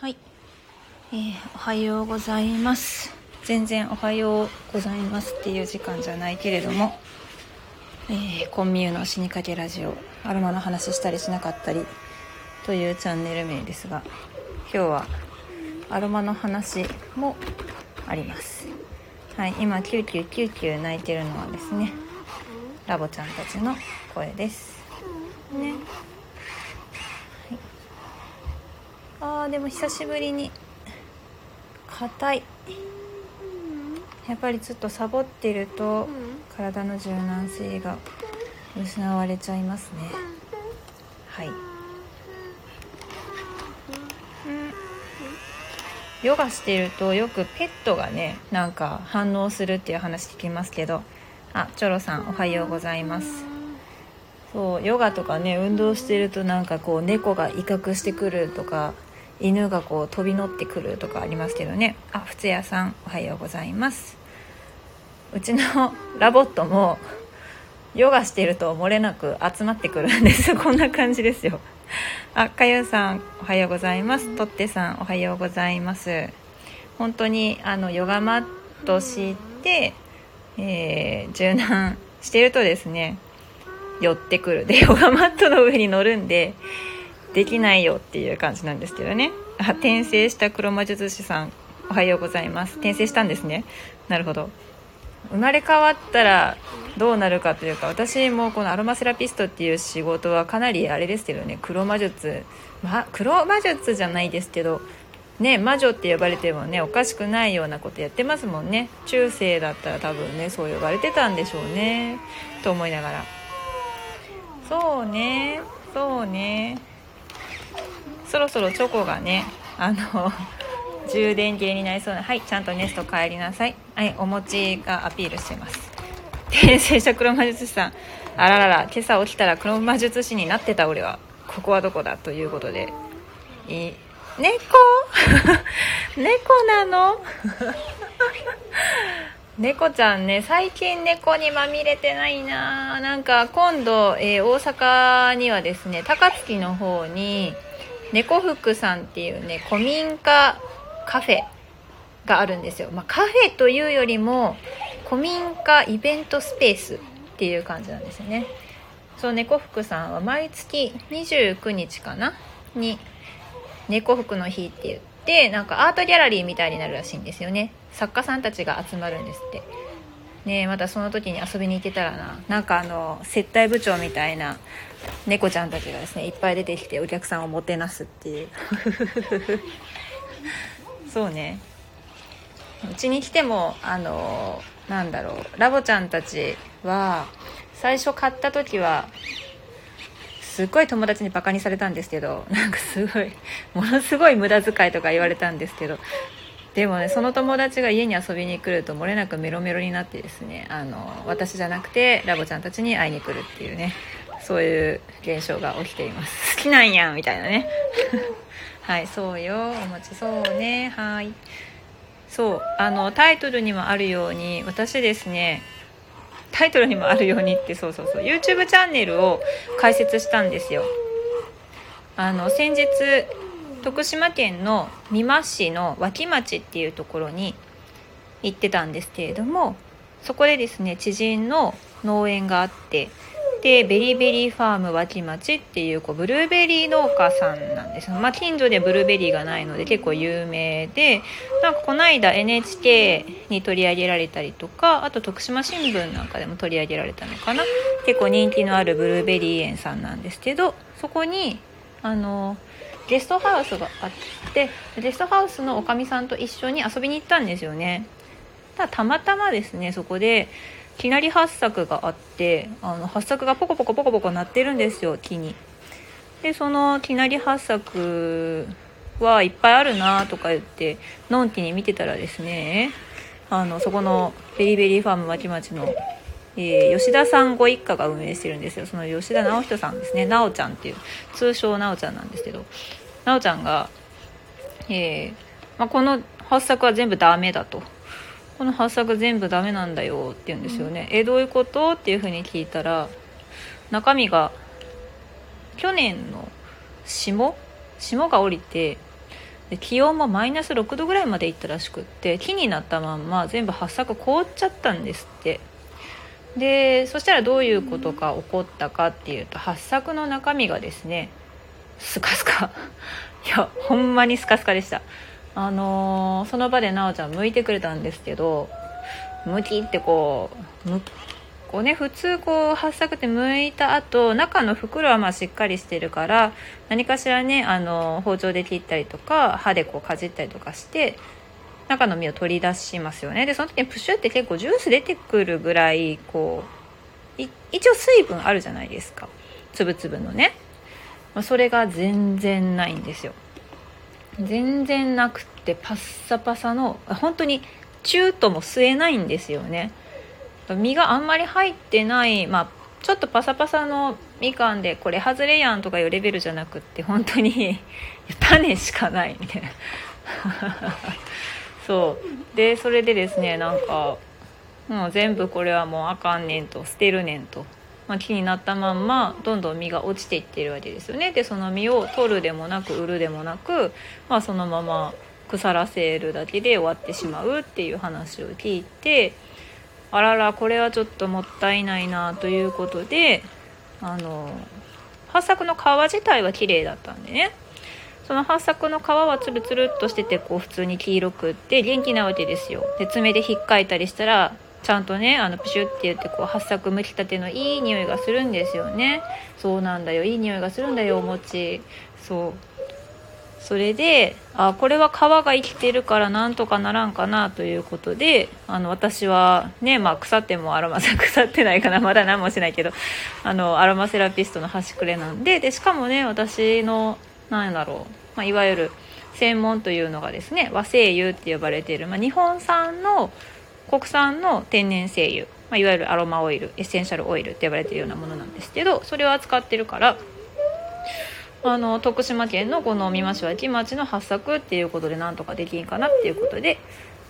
はい、えー、おはようございます。全然おはようございますっていう時間じゃないけれども、えー、コンミューの死にかけラジオアロマの話したりしなかったりというチャンネル名ですが今日はアロマの話もあります。はい今キューキューキューキュー鳴いてるのはですねラボちゃんたちの声です。ね。あーでも久しぶりに。硬い。やっぱりちょっとサボってると体の柔軟性が失われちゃいますね。はい。ヨガしてるとよくペットがねなんか反応するっていう話聞きますけど。あチョロさんおはようございます。そうヨガとかね運動してるとなんかこう猫が威嚇してくるとか犬がこう飛び乗ってくるとかありますけどね。あ普通屋さんおはようございます。うちのラボットもヨガしてると漏れなく集まってくるんです。こんな感じですよ。あかゆさんおはようございます。とってさんおはようございます。本当にあのヨガマットして、えー、柔軟してるとですね寄ってくる。でヨガマットの上に乗るんでできないよっていう感じなんですけどね。あ転生した黒魔術師さんおはようございます。転生したんですね。なるほど。生まれ変わったらどうなるかというか私もこのアロマセラピストっていう仕事はかなりあれですけどね。黒魔術。ま黒魔術じゃないですけどね魔女って呼ばれてもねおかしくないようなことやってますもんね。中世だったら多分ねそう呼ばれてたんでしょうね。と思いながら。そうねそうね。そろそろチョコがねあの 充電切れになりそうなはいちゃんとネスト帰りなさい。はいお餅がアピールしてます。転生した黒魔術師さん。あららら今朝起きたら黒魔術師になってた俺は。ここはどこだということで。い猫？猫なの？猫ちゃんね最近猫にまみれてないな。なんか今度、えー、大阪にはですね高槻の方に猫福さんっていうね古民家カフェがあるんですよ、まあ、カフェというよりも古民家イベントスペースっていう感じなんですよね。そう猫福さんは毎月29日かな？に猫福の日って言ってなんかアートギャラリーみたいになるらしいんですよね。作家さんたちが集まるんですって。ねまたその時に遊びに行けたらな。なんかあの接待部長みたいな猫ちゃんたちがですねいっぱい出てきてお客さんをもてなすっていう。そうね。うちに来てもあのなんだろうラボちゃんたちは最初買った時はすっごい友達にバカにされたんですけどなんかすごいものすごい無駄遣いとか言われたんですけどでもねその友達が家に遊びに来ると漏れなくメロメロになってですねあの私じゃなくてラボちゃんたちに会いに来るっていうねそういう現象が起きています。好きなんやんみたいなね。はいそうよお餅そうね。はい。そうあのタイトルにもあるように私ですねタイトルにもあるようにってそうそうそう YouTube チャンネルを開設したんですよ。あの先日徳島県の美馬市の脇町っていうところに行ってたんですけれどもそこでですね知人の農園があってでベリーベリーファーム脇町っていうこうブルーベリー農家さんなんです。まあ、近所でブルーベリーがないので結構有名でなんかこの間 NHK に取り上げられたりとかあと徳島新聞なんかでも取り上げられたのかな。結構人気のあるブルーベリー園さんなんですけどそこにあのゲストハウスがあってゲストハウスのおかみさんと一緒に遊びに行ったんですよね。ただたまたまですねそこできなり発作があってあの発作がポコポコポコポコ鳴ってるんですよ木に。でそのきなり発作はいっぱいあるなとか言ってのんきに見てたらですねあのそこのベリベリーファーム町町の、えー、吉田さんご一家が運営してるんですよ。その吉田直人さんですね。直ちゃんっていう通称直ちゃんなんですけど。直ちゃんが、えーまあ、この発作は全部ダメだと。この発作全部ダメなんだよって言うんですよね、うん、えどういうことっていうふうに聞いたら中身が去年の霜？霜が降りてで気温もマイナス6度ぐらいまでいったらしくって木になったまんま全部発作凍っちゃったんですってでそしたらどういうことが起こったかっていうと発作の中身がですねスカスカ。いやほんまにスカスカでした。あのー、その場で奈緒ちゃん剥いてくれたんですけどむきってこうむこうね普通こう発作って剥いた後中の袋はまあしっかりしてるから何かしらねあの包丁で切ったりとか歯でこうかじったりとかして中の実を取り出しますよね。でその時にプシュって結構ジュース出てくるぐらいこう一応水分あるじゃないですか。粒々のね。まそれが全然ないんですよ。全然なくってパッサパサの本当にチューとも吸えないんですよね。実があんまり入ってないまあちょっとパサパサのみかんでこれ外れやんとかいうレベルじゃなくって本当に 種しかないみたいな。そう。でそれでですねなんかもう全部これはもうあかんねんと捨てるねんと。まあ、木になったまんまどんどん実が落ちていってるわけですよね。でその実を取るでもなく売るでもなく、まあ、そのまま腐らせるだけで終わってしまうっていう話を聞いてあららこれはちょっともったいないなということであの発作の皮自体は綺麗だったんでね。その発作の皮はツルツルっとしててこう普通に黄色くって元気なわけですよ。で爪で引っかいたりしたらちゃんとねあのプシュって言ってこう発作むきたてのいい匂いがするんですよね。そうなんだよ。いい匂いがするんだよお餅。そう。それであこれは皮が生きてるからなんとかならんかなということであの私はね、まあ、腐ってもアロマさ腐ってないかな。まだ何もしないけどあのアロマセラピストの端くれなんででしかもね私の何だろう、まあ、いわゆる専門というのがですね和精油って呼ばれている、まあ、日本産の国産の天然精油、まあ、いわゆるアロマオイルエッセンシャルオイルって呼ばれているようなものなんですけどそれを扱ってるからあの徳島県のこの美馬市脇町の発作っていうことでなんとかできんかなっていうことで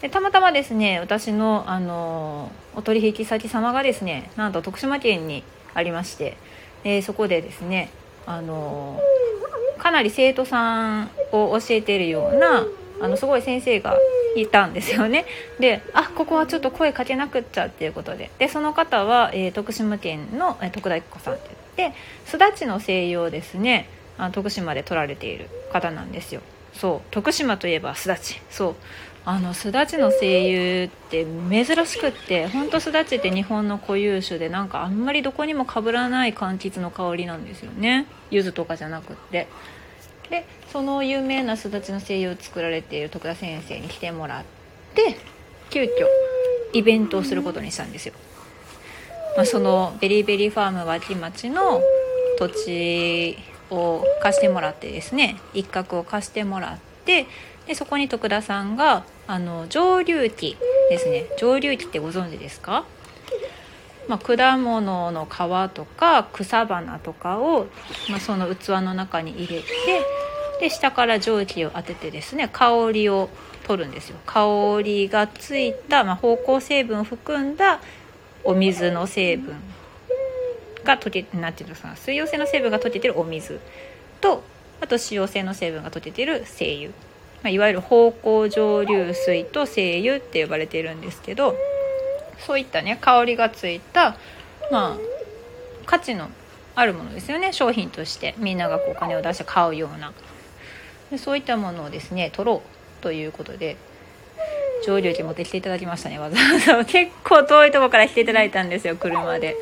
でたまたまですね私のあのお取引先様がですねなんと徳島県にありまして、え、そこでですねあのかなり生徒さんを教えているようなあのすごい先生がいたんですよね。であここはちょっと声かけなくっちゃっていうことで。でその方は、えー、徳島県の、えー、徳田一子さんって言ってすだちの西洋ですね。あ徳島で取られている方なんですよ。そう。徳島といえばすだち。そう。あのすだちの精油って珍しくってほんとすだちって日本の固有種でなんかあんまりどこにもかぶらない柑橘の香りなんですよね。柚子とかじゃなくって。でその有名なすだちの精油を作られている徳田先生に来てもらって急遽イベントをすることにしたんですよ、まあ、そのベリーベリーファーム脇町の土地を貸してもらってですね一角を貸してもらってでそこに徳田さんがあの蒸留機ですね。蒸留機ってご存知ですか？まあ、果物の皮とか草花とかを、まあ、その器の中に入れてで下から蒸気を当ててですね香りを取るんですよ。香りがついた、まあ、芳香成分を含んだお水の成分が溶けなんていうのかな水溶性の成分が溶けてるお水とあと脂溶性の成分が溶けてる精油、まあ、いわゆる芳香蒸留水と精油って呼ばれているんですけどそういったね香りがついたまあ価値のあるものですよね。商品として。みんながこうお金を出して買うような。でそういったものをですね取ろうということで蒸留機持ってきていただきましたねわざわざ。結構遠いとこから来ていただいたんですよ車で。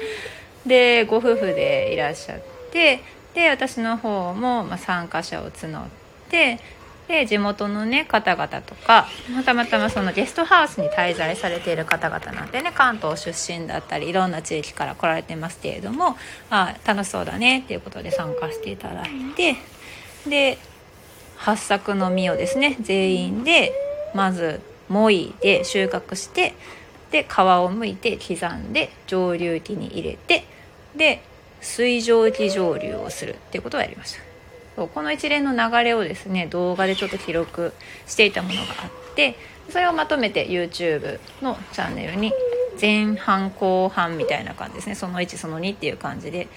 でご夫婦でいらっしゃってで私の方も、ま参加者を募ってで地元のね方々とかたまたまそのゲストハウスに滞在されている方々なんでね関東出身だったりいろんな地域から来られてますけれどもあ楽しそうだねっていうことで参加していただいてで八作の実をですね全員でまずもいで収穫してで皮をむいて刻んで蒸留機に入れてで水蒸気蒸留をするっていうことをやりました。そうこの一連の流れをですね動画でちょっと記録していたものがあってそれをまとめて YouTube のチャンネルに前半後半みたいな感じですねその1その2っていう感じで、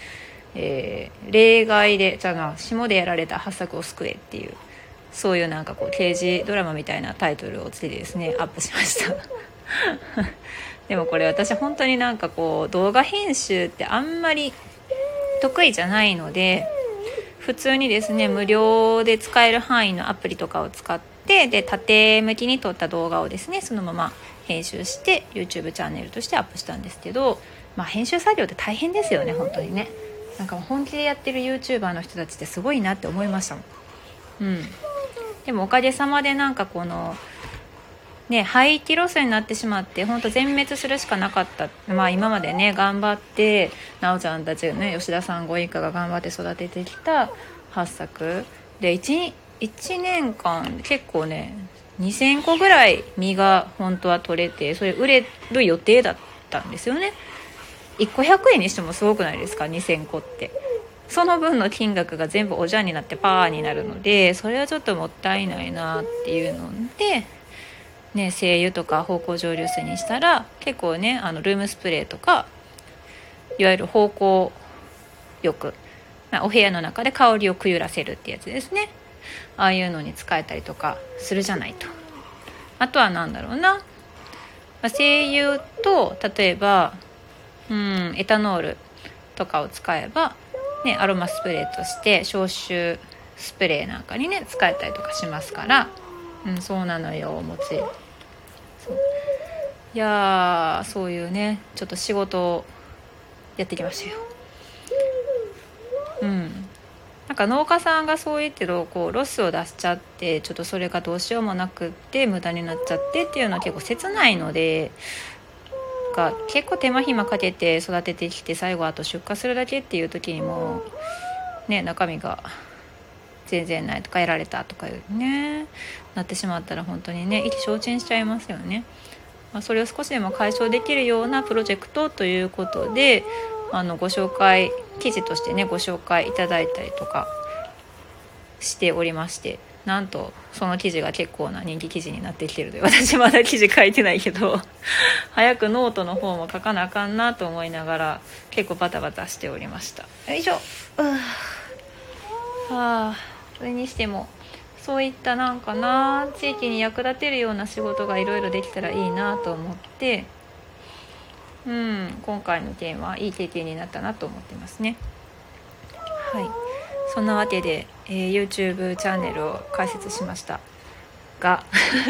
えー、例外でじゃあ下でやられた発作を救えっていうそういうなんかこう刑事ドラマみたいなタイトルをつけてですねアップしました。でもこれ私本当になんかこう動画編集ってあんまり得意じゃないので普通にですね無料で使える範囲のアプリとかを使ってで縦向きに撮った動画をですねそのまま編集して YouTube チャンネルとしてアップしたんですけど、まあ、編集作業って大変ですよね本当にね。なんか本気でやってる YouTuber の人たちってすごいなって思いましたもん。うん。でもおかげさまでなんかこのね、廃棄ロスになってしまって本当全滅するしかなかった、まあ、今までね頑張って奈緒ちゃんたちね吉田さんご一家が頑張って育ててきた8作。で 1, 1年間結構ね2000個ぐらい実が本当は取れてそれ売れる予定だったんですよね。1個100円にしてもすごくないですか？2000個って。その分の金額が全部おじゃんになってパーになるのでそれはちょっともったいないなっていうのでね、精油とか芳香蒸留水にしたら結構ねあのルームスプレーとかいわゆる芳香浴、まあ、お部屋の中で香りをくゆらせるってやつですね。ああいうのに使えたりとかするじゃないと。あとは何だろうな、まあ、精油と例えばうんエタノールとかを使えば、ね、アロマスプレーとして消臭スプレーなんかにね使えたりとかしますから、うん、そうなのよお餅。いやそういうねちょっと仕事をやってきましたよ。うん。なんか農家さんがそう言ってるこうロスを出しちゃってちょっとそれがどうしようもなくって無駄になっちゃってっていうのは結構切ないのでが結構手間暇かけて育ててきて最後あと出荷するだけっていう時にもね中身が全然ないとかやられたとかいうねなってしまったら本当にね意気消沈しちゃいますよね。まあ、それを少しでも解消できるようなプロジェクトということであのご紹介記事としてねご紹介いただいたりとかしておりましてなんとその記事が結構な人気記事になってきてるで私まだ記事書いてないけど 早くノートの方も書かなあかんなと思いながら結構バタバタしておりました。よいしょ。うはあそれにしてもそういったなんかな地域に役立てるような仕事がいろいろできたらいいなと思ってうん今回のテーマはいい経験になったなと思ってますね。はい。そんなわけで、えー、YouTube チャンネルを開設しましたが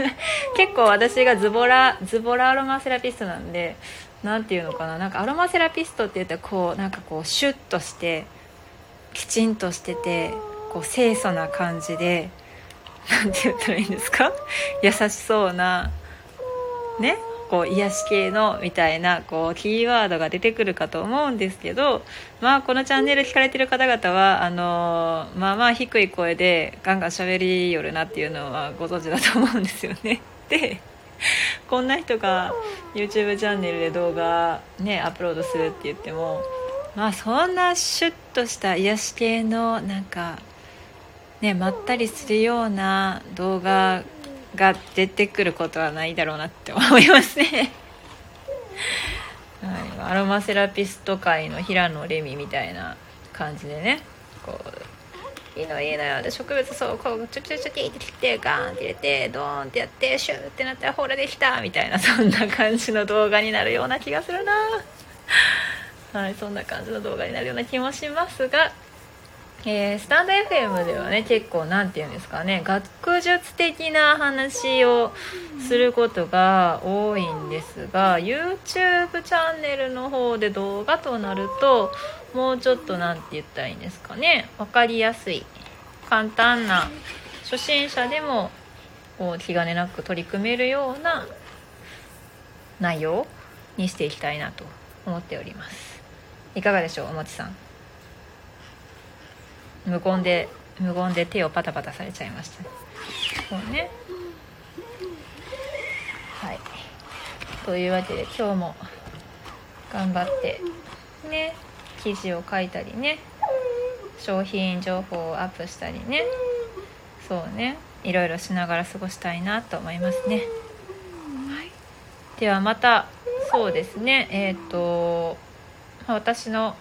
結構私がズボラズボラアロマセラピストなんで何て言うのかななんかアロマセラピストって言ったらこうなんかこうシュッとしてきちんとしててこう清楚な感じで何て言ったらいいんですか？優しそうなねこう癒し系のみたいなこうキーワードが出てくるかと思うんですけどまあこのチャンネル聞かれてる方々はあのまあまあ低い声でガンガン喋りよるなっていうのはご存知だと思うんですよね。でこんな人が YouTube チャンネルで動画ねアップロードするって言ってもまあそんなシュッとした癒し系のなんかね、まったりするような動画が出てくることはないだろうなって思いますね。はい、アロマセラピスト界の平野レミみたいな感じでねこういいのいいのよで植物そうこうチョキチョキチョキって切ってガーンって入れてドーンってやってシューってなったらほらできたみたいなそんな感じの動画になるような気がするなはいそんな感じの動画になるような気もしますがえー、スタンド FM ではね結構何て言うんですかね学術的な話をすることが多いんですが YouTube チャンネルの方で動画となるともうちょっと何て言ったらいいんですかね分かりやすい簡単な初心者でもこう気兼ねなく取り組めるような内容にしていきたいなと思っております。いかがでしょうおもちさん。無言で無言で手をパタパタされちゃいました。そうね。はい。というわけで今日も頑張ってね記事を書いたりね商品情報をアップしたりね。そうね。いろいろしながら過ごしたいなと思いますね、はい、ではまたそうですね。えっ、ー、と私の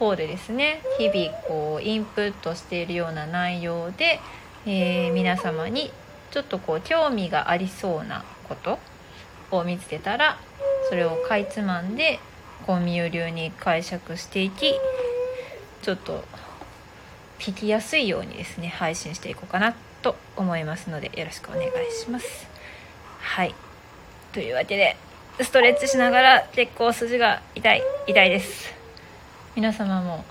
方でですね日々こうインプットしているような内容でえー、皆様にちょっとこう興味がありそうなことを見つけたらそれをかいつまんでコンミュ流に解釈していきちょっと聞きやすいようにですね配信していこうかなと思いますのでよろしくお願いします。はい。というわけでストレッチしながら結構筋が痛い痛いです。皆様も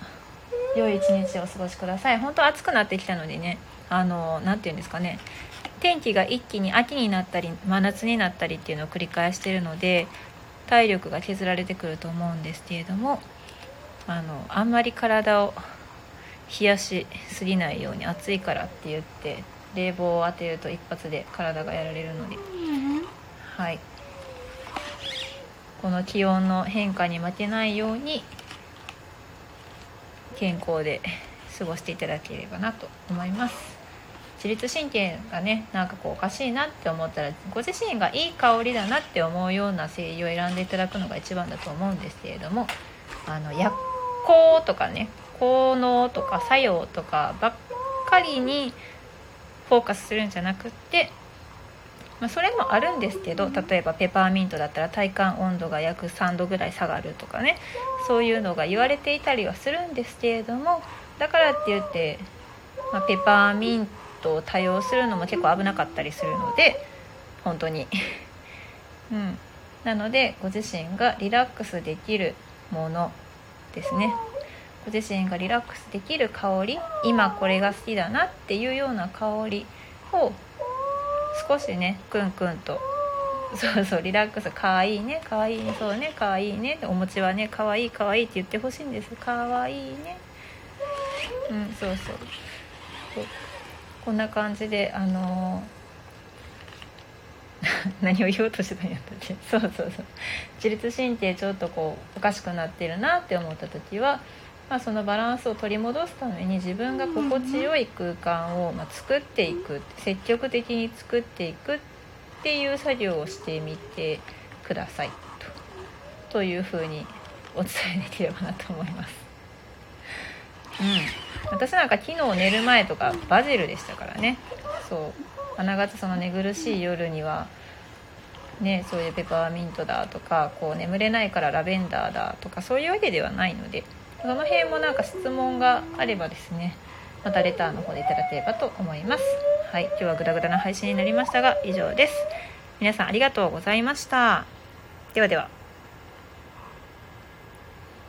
良い一日をお過ごしください。本当暑くなってきたのでねあの何て言うんですかね天気が一気に秋になったり真夏になったりっていうのを繰り返してるので体力が削られてくると思うんですけれどもあのあんまり体を冷やしすぎないように暑いからって言って冷房を当てると一発で体がやられるので、はい。この気温の変化に負けないように健康で過ごしていただければなと思います。自律神経がねなんかこうおかしいなって思ったらご自身がいい香りだなって思うような精油を選んでいただくのが一番だと思うんですけれどもあの薬効とかね効能とか作用とかばっかりにフォーカスするんじゃなくって、まあ、それもあるんですけど例えばペパーミントだったら体感温度が約3度ぐらい下がるとかねそういうのが言われていたりはするんですけれどもだからって言って、まあ、ペパーミントを多用するのも結構危なかったりするので本当に。うん。なのでご自身がリラックスできるものですね。ご自身がリラックスできる香り今これが好きだなっていうような香りを少しねクンクンと。そうそうリラックス。かわいいね。かわいいね。そうね。かわいいね。お餅はねかわいいかわいいって言ってほしいんです。かわいいね。うんそうそう。そう。こんな感じであのー 何を言おうとしてたんやったっけ？そうそうそう。自律神経ちょっとこうおかしくなってるなって思った時はまあ、そのバランスを取り戻すために自分が心地よい空間をま作っていく積極的に作っていくっていう作業をしてみてくださいとというふうにお伝えできればなと思います。うん、私なんか昨日寝る前とかバジルでしたからね。そう。あながちその寝苦しい夜にはねそういうペパーミントだとかこう眠れないからラベンダーだとかそういうわけではないので。その辺もなんか質問があればですねまたレターの方でいただければと思います。はい今日はグダグダな配信になりましたが以上です。皆さんありがとうございました。ではでは。